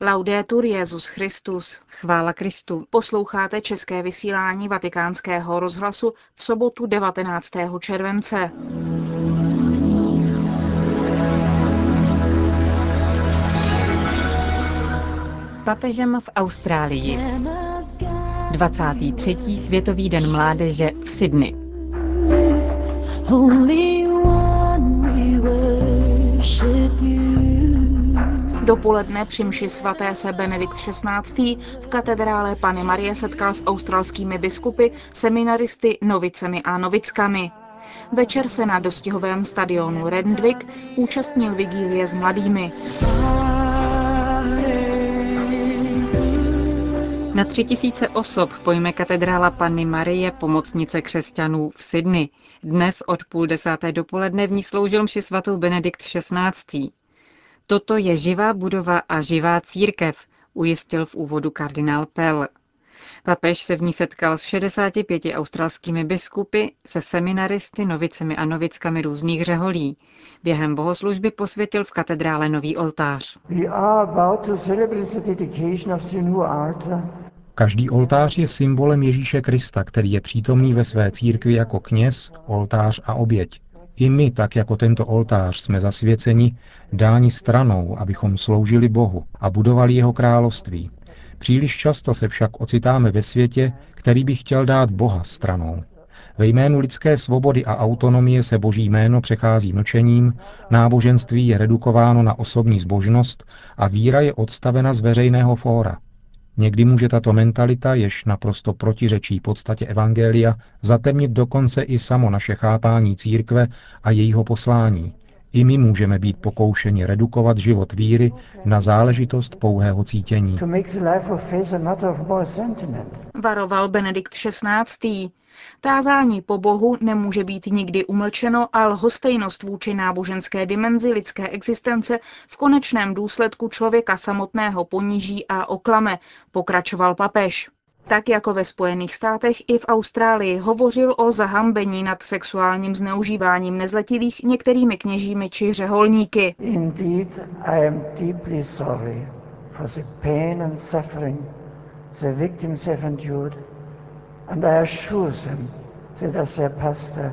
Laudetur Jezus Christus. Chvála Kristu. Posloucháte české vysílání Vatikánského rozhlasu v sobotu 19. července. S papežem v Austrálii. 23. Světový den mládeže v Sydney. Dopoledne při mši svaté se Benedikt XVI. v katedrále Pany Marie setkal s australskými biskupy, seminaristy, novicemi a novickami. Večer se na dostihovém stadionu Rendvik účastnil vigílie s mladými. Na tři tisíce osob pojme katedrála Panny Marie pomocnice křesťanů v Sydney. Dnes od půl desáté dopoledne v ní sloužil mši svatou Benedikt XVI. Toto je živá budova a živá církev, ujistil v úvodu kardinál Pell. Papež se v ní setkal s 65 australskými biskupy, se seminaristy, novicemi a novickami různých řeholí. Během bohoslužby posvětil v katedrále nový oltář. Každý oltář je symbolem Ježíše Krista, který je přítomný ve své církvi jako kněz, oltář a oběť. I my, tak jako tento oltář, jsme zasvěceni, dáni stranou, abychom sloužili Bohu a budovali jeho království. Příliš často se však ocitáme ve světě, který by chtěl dát Boha stranou. Ve jménu lidské svobody a autonomie se boží jméno přechází mlčením, náboženství je redukováno na osobní zbožnost a víra je odstavena z veřejného fóra. Někdy může tato mentalita, jež naprosto protiřečí podstatě Evangelia, zatemnit dokonce i samo naše chápání církve a jejího poslání. I my můžeme být pokoušeni redukovat život víry na záležitost pouhého cítění. Varoval Benedikt XVI. Tázání po Bohu nemůže být nikdy umlčeno a lhostejnost vůči náboženské dimenzi lidské existence v konečném důsledku člověka samotného poníží a oklame, pokračoval papež. Tak jako ve Spojených státech i v Austrálii hovořil o zahambení nad sexuálním zneužíváním nezletilých některými kněžími či řeholníky. Indeed, I am deeply sorry for the pain and suffering the victims have endured and I assure them that as their pastor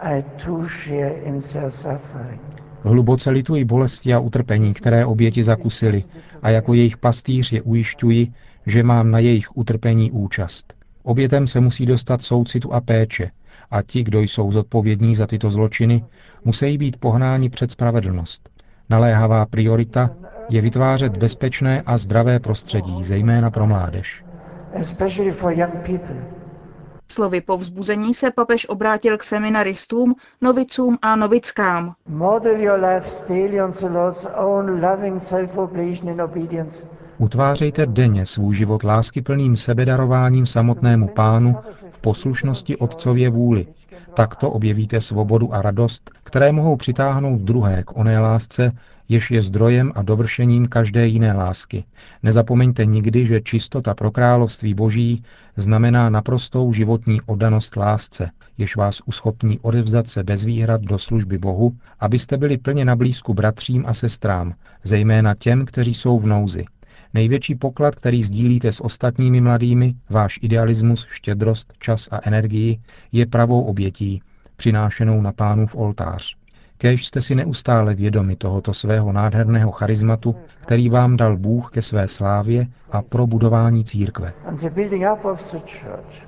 I too share in their suffering. Hluboce lituji bolesti a utrpení, které oběti zakusili a jako jejich pastýř je ujišťuji, že mám na jejich utrpení účast. Obětem se musí dostat soucitu a péče a ti, kdo jsou zodpovědní za tyto zločiny, musí být pohnáni před spravedlnost. Naléhavá priorita je vytvářet bezpečné a zdravé prostředí, zejména pro mládež. Slovy povzbuzení se papež obrátil k seminaristům, novicům a novickám. Model your life daily on the Lord's own loving self-oblation obedience Utvářejte denně svůj život láskyplným sebedarováním samotnému pánu v poslušnosti Otcově vůli. Takto objevíte svobodu a radost, které mohou přitáhnout druhé k oné lásce, jež je zdrojem a dovršením každé jiné lásky. Nezapomeňte nikdy, že čistota pro království boží znamená naprostou životní oddanost lásce, jež vás uschopní odevzdat se bez výhrad do služby Bohu, abyste byli plně na blízku bratřím a sestrám, zejména těm, kteří jsou v nouzi. Největší poklad, který sdílíte s ostatními mladými, váš idealismus, štědrost, čas a energii, je pravou obětí, přinášenou na pánův oltář. Kéž jste si neustále vědomi tohoto svého nádherného charizmatu, který vám dal Bůh ke své slávě a pro budování církve.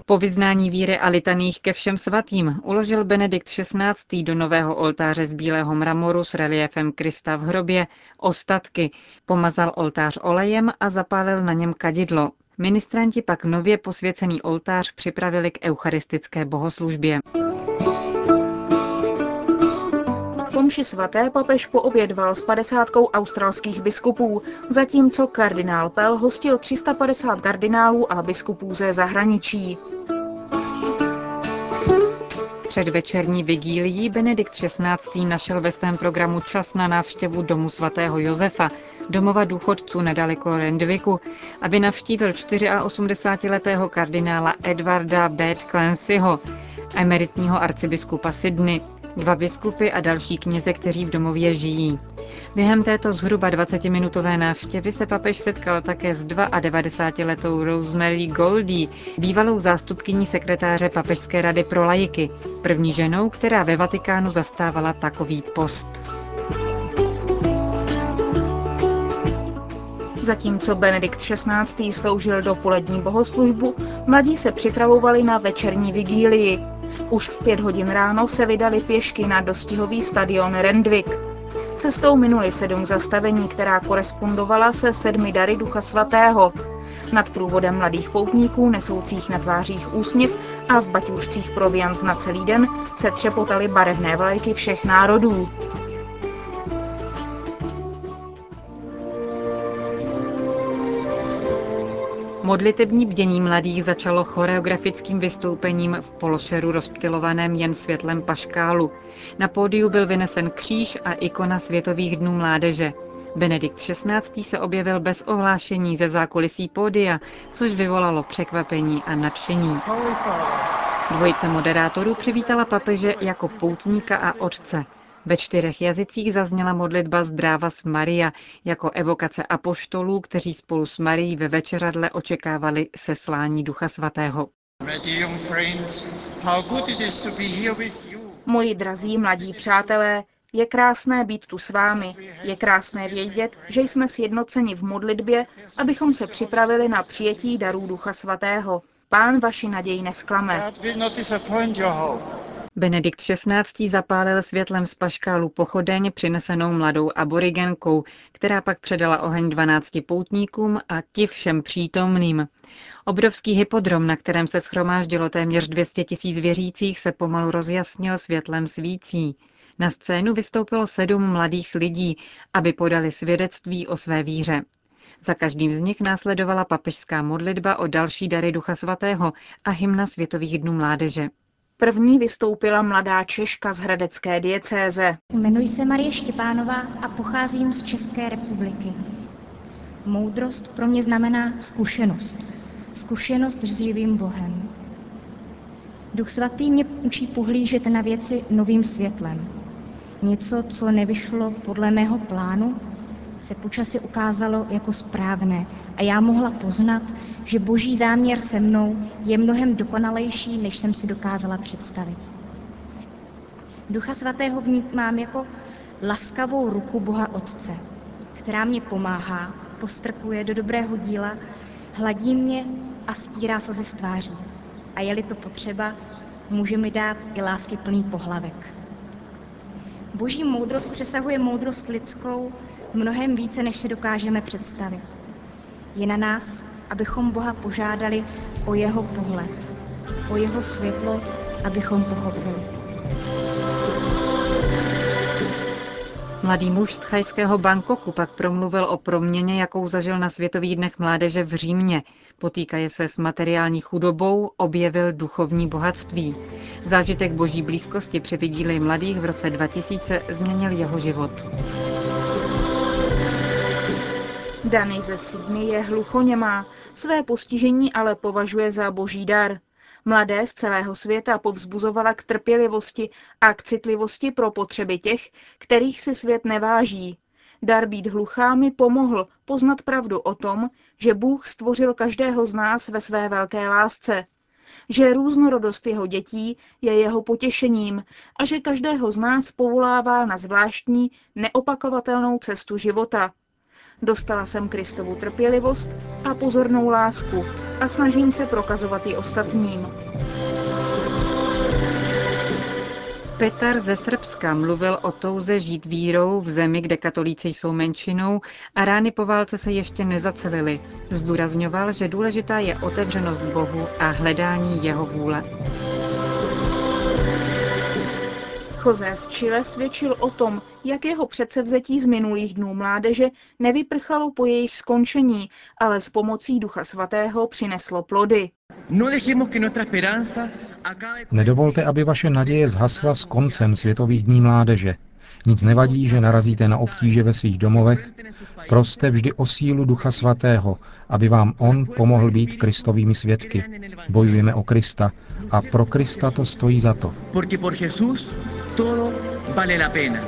Po vyznání víry a litaných ke všem svatým uložil Benedikt XVI. do nového oltáře z bílého mramoru s reliefem Krista v hrobě ostatky, pomazal oltář olejem a zapálil na něm kadidlo. Ministranti pak nově posvěcený oltář připravili k eucharistické bohoslužbě. Po mši svaté papež poobědval s padesátkou australských biskupů, zatímco kardinál Pell hostil 350 kardinálů a biskupů ze zahraničí. Před večerní vigílií Benedikt XVI. našel ve svém programu čas na návštěvu domu svatého Josefa, domova důchodců nedaleko Rendviku, aby navštívil 84-letého kardinála Edwarda Bed Clancyho, emeritního arcibiskupa Sydney, dva biskupy a další kněze, kteří v domově žijí. Během této zhruba 20-minutové návštěvy se papež setkal také s 92-letou Rosemary Goldie, bývalou zástupkyní sekretáře Papežské rady pro lajiky, první ženou, která ve Vatikánu zastávala takový post. Zatímco Benedikt XVI. sloužil do polední bohoslužbu, mladí se připravovali na večerní vigílii. Už v pět hodin ráno se vydali pěšky na dostihový stadion Rendvik. Cestou minuli sedm zastavení, která korespondovala se sedmi dary Ducha Svatého. Nad průvodem mladých poutníků, nesoucích na tvářích úsměv a v baťůžcích proviant na celý den, se třepotaly barevné vlajky všech národů. Modlitební bdění mladých začalo choreografickým vystoupením v pološeru rozptilovaném jen světlem paškálu. Na pódiu byl vynesen kříž a ikona Světových dnů mládeže. Benedikt XVI. se objevil bez ohlášení ze zákulisí pódia, což vyvolalo překvapení a nadšení. Dvojice moderátorů přivítala papeže jako poutníka a otce. Ve čtyřech jazycích zazněla modlitba Zdrávas Maria jako evokace apoštolů, kteří spolu s Marií ve večeřadle očekávali seslání Ducha Svatého. Moji drazí mladí přátelé, je krásné být tu s vámi. Je krásné vědět, že jsme sjednoceni v modlitbě, abychom se připravili na přijetí darů Ducha Svatého. Pán vaši naději nesklame. Benedikt XVI. zapálil světlem z paškálu pochodeň přinesenou mladou aborigenkou, která pak předala oheň 12 poutníkům a ti všem přítomným. Obrovský hypodrom, na kterém se schromáždilo téměř 200 tisíc věřících, se pomalu rozjasnil světlem svící. Na scénu vystoupilo sedm mladých lidí, aby podali svědectví o své víře. Za každým z nich následovala papežská modlitba o další dary Ducha Svatého a hymna Světových dnů mládeže. První vystoupila mladá Češka z hradecké diecéze. Jmenuji se Marie Štěpánová a pocházím z České republiky. Moudrost pro mě znamená zkušenost. Zkušenost s živým Bohem. Duch svatý mě učí pohlížet na věci novým světlem. Něco, co nevyšlo podle mého plánu, se počasí ukázalo jako správné a já mohla poznat, že boží záměr se mnou je mnohem dokonalejší, než jsem si dokázala představit. Ducha svatého vnímám jako laskavou ruku Boha Otce, která mě pomáhá, postrkuje do dobrého díla, hladí mě a stírá se ze stváří. A je-li to potřeba, může mi dát i lásky plný pohlavek. Boží moudrost přesahuje moudrost lidskou mnohem více, než si dokážeme představit. Je na nás, abychom Boha požádali o jeho pohled, o jeho světlo, abychom pochopili. Mladý muž z thajského Bangkoku pak promluvil o proměně, jakou zažil na Světových dnech mládeže v Římě. Potýkaje se s materiální chudobou, objevil duchovní bohatství. Zážitek boží blízkosti při mladých v roce 2000 změnil jeho život. Dany ze Sydney je hluchoněmá, své postižení ale považuje za boží dar. Mladé z celého světa povzbuzovala k trpělivosti a k citlivosti pro potřeby těch, kterých si svět neváží. Dar být hluchá mi pomohl poznat pravdu o tom, že Bůh stvořil každého z nás ve své velké lásce, že různorodost jeho dětí je jeho potěšením a že každého z nás povolává na zvláštní, neopakovatelnou cestu života. Dostala jsem Kristovu trpělivost a pozornou lásku a snažím se prokazovat ji ostatním. Petar ze Srbska mluvil o touze žít vírou v zemi, kde katolíci jsou menšinou a rány po válce se ještě nezacelily. Zdůrazňoval, že důležitá je otevřenost Bohu a hledání jeho vůle. José z Chile svědčil o tom, jak jeho předsevzetí z minulých dnů mládeže nevyprchalo po jejich skončení, ale s pomocí Ducha Svatého přineslo plody. No Nedovolte, aby vaše naděje zhasla s koncem Světových dní mládeže. Nic nevadí, že narazíte na obtíže ve svých domovech. Proste vždy o sílu Ducha Svatého, aby vám On pomohl být Kristovými svědky. Bojujeme o Krista a pro Krista to stojí za to. Todo vale la pena.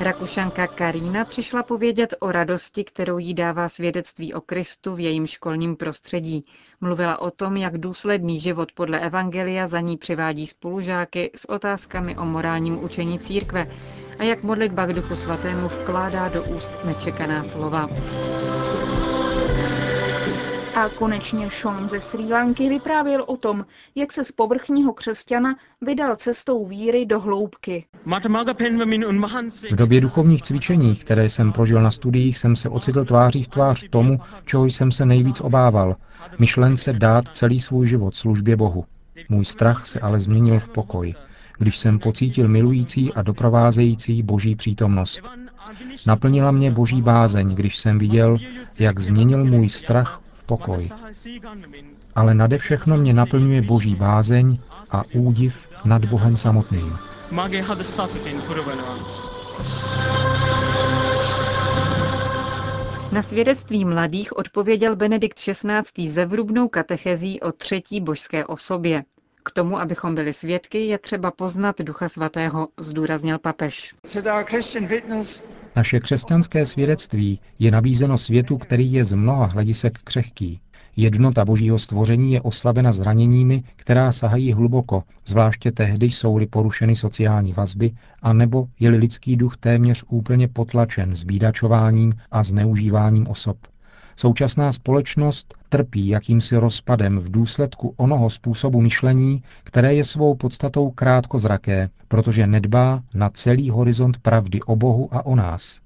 Rakušanka Karína přišla povědět o radosti, kterou jí dává svědectví o Kristu v jejím školním prostředí. Mluvila o tom, jak důsledný život podle Evangelia za ní přivádí spolužáky s otázkami o morálním učení církve a jak modlitba k Duchu Svatému vkládá do úst nečekaná slova. A konečně Sean ze Sri Lanky vyprávěl o tom, jak se z povrchního křesťana vydal cestou víry do hloubky. V době duchovních cvičení, které jsem prožil na studiích, jsem se ocitl tváří v tvář tomu, čeho jsem se nejvíc obával. Myšlence dát celý svůj život službě Bohu. Můj strach se ale změnil v pokoj, když jsem pocítil milující a doprovázející boží přítomnost. Naplnila mě boží bázeň, když jsem viděl, jak změnil můj strach pokoj. Ale nade všechno mě naplňuje boží bázeň a údiv nad Bohem samotným. Na svědectví mladých odpověděl Benedikt XVI. zevrubnou katechezí o třetí božské osobě. K tomu, abychom byli svědky, je třeba poznat Ducha Svatého, zdůraznil papež. Naše křesťanské svědectví je nabízeno světu, který je z mnoha hledisek křehký. Jednota božího stvoření je oslabena zraněními, která sahají hluboko, zvláště tehdy jsou-li porušeny sociální vazby, a nebo je-li lidský duch téměř úplně potlačen zbídačováním a zneužíváním osob. Současná společnost trpí jakýmsi rozpadem v důsledku onoho způsobu myšlení, které je svou podstatou krátkozraké, protože nedbá na celý horizont pravdy o Bohu a o nás.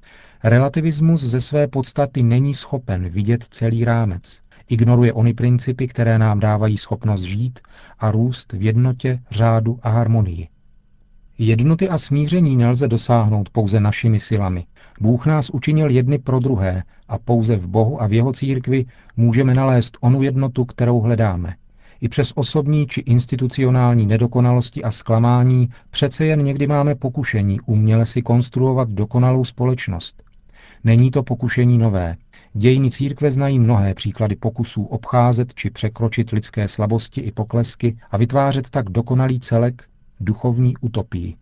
Relativismus ze své podstaty není schopen vidět celý rámec. Ignoruje ony principy, které nám dávají schopnost žít a růst v jednotě, řádu a harmonii. Jednoty a smíření nelze dosáhnout pouze našimi silami. Bůh nás učinil jedny pro druhé a pouze v Bohu a v jeho církvi můžeme nalézt onu jednotu, kterou hledáme. I přes osobní či institucionální nedokonalosti a zklamání přece jen někdy máme pokušení uměle si konstruovat dokonalou společnost. Není to pokušení nové. Dějiny církve znají mnohé příklady pokusů obcházet či překročit lidské slabosti i poklesky a vytvářet tak dokonalý celek, duchovní utopii.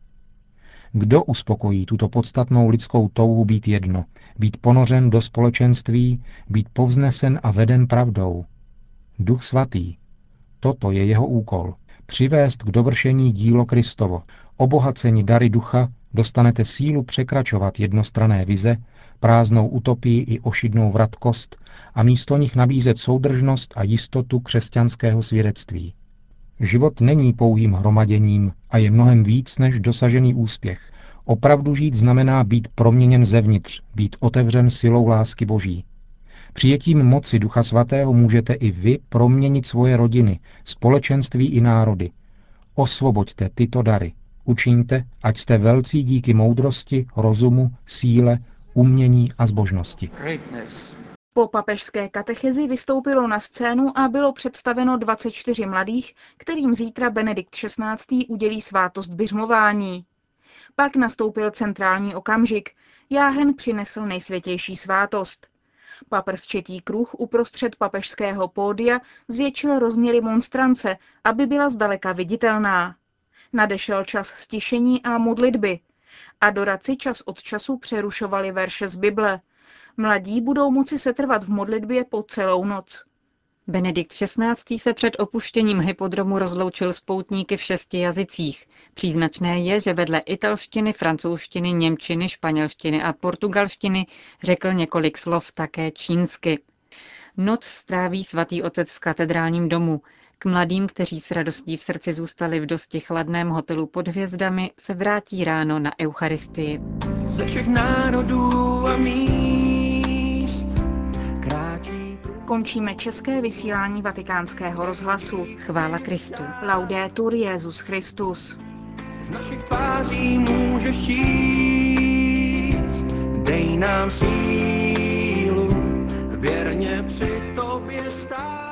Kdo uspokojí tuto podstatnou lidskou touhu být jedno, být ponořen do společenství, být povznesen a veden pravdou? Duch svatý. Toto je jeho úkol. Přivést k dovršení dílo Kristovo. Obohacení dary ducha dostanete sílu překračovat jednostrané vize, prázdnou utopii i ošidnou vratkost a místo nich nabízet soudržnost a jistotu křesťanského svědectví. Život není pouhým hromaděním a je mnohem víc než dosažený úspěch. Opravdu žít znamená být proměněn zevnitř, být otevřen silou lásky Boží. Přijetím moci Ducha Svatého můžete i vy proměnit svoje rodiny, společenství i národy. Osvoboďte tyto dary. Učiňte, ať jste velcí díky moudrosti, rozumu, síle, umění a zbožnosti. Po papežské katechezi vystoupilo na scénu a bylo představeno 24 mladých, kterým zítra Benedikt XVI. udělí svátost běžmování. Pak nastoupil centrální okamžik. Jáhen přinesl nejsvětější svátost. Paprsčitý kruh uprostřed papežského pódia zvětšil rozměry monstrance, aby byla zdaleka viditelná. Nadešel čas stišení a modlitby. Adoraci čas od času přerušovali verše z Bible – Mladí budou moci setrvat v modlitbě po celou noc. Benedikt XVI. se před opuštěním hypodromu rozloučil s poutníky v šesti jazycích. Příznačné je, že vedle italštiny, francouzštiny, němčiny, španělštiny a portugalštiny řekl několik slov také čínsky. Noc stráví svatý otec v katedrálním domu. K mladým, kteří s radostí v srdci zůstali v dosti chladném hotelu pod hvězdami, se vrátí ráno na Eucharistii. Ze všech národů a míst. Končíme české vysílání vatikánského rozhlasu. Chvála Kristu. Laudetur Jezus Christus. Z našich tváří můžeš číst, dej nám sílu, věrně při tobě stát.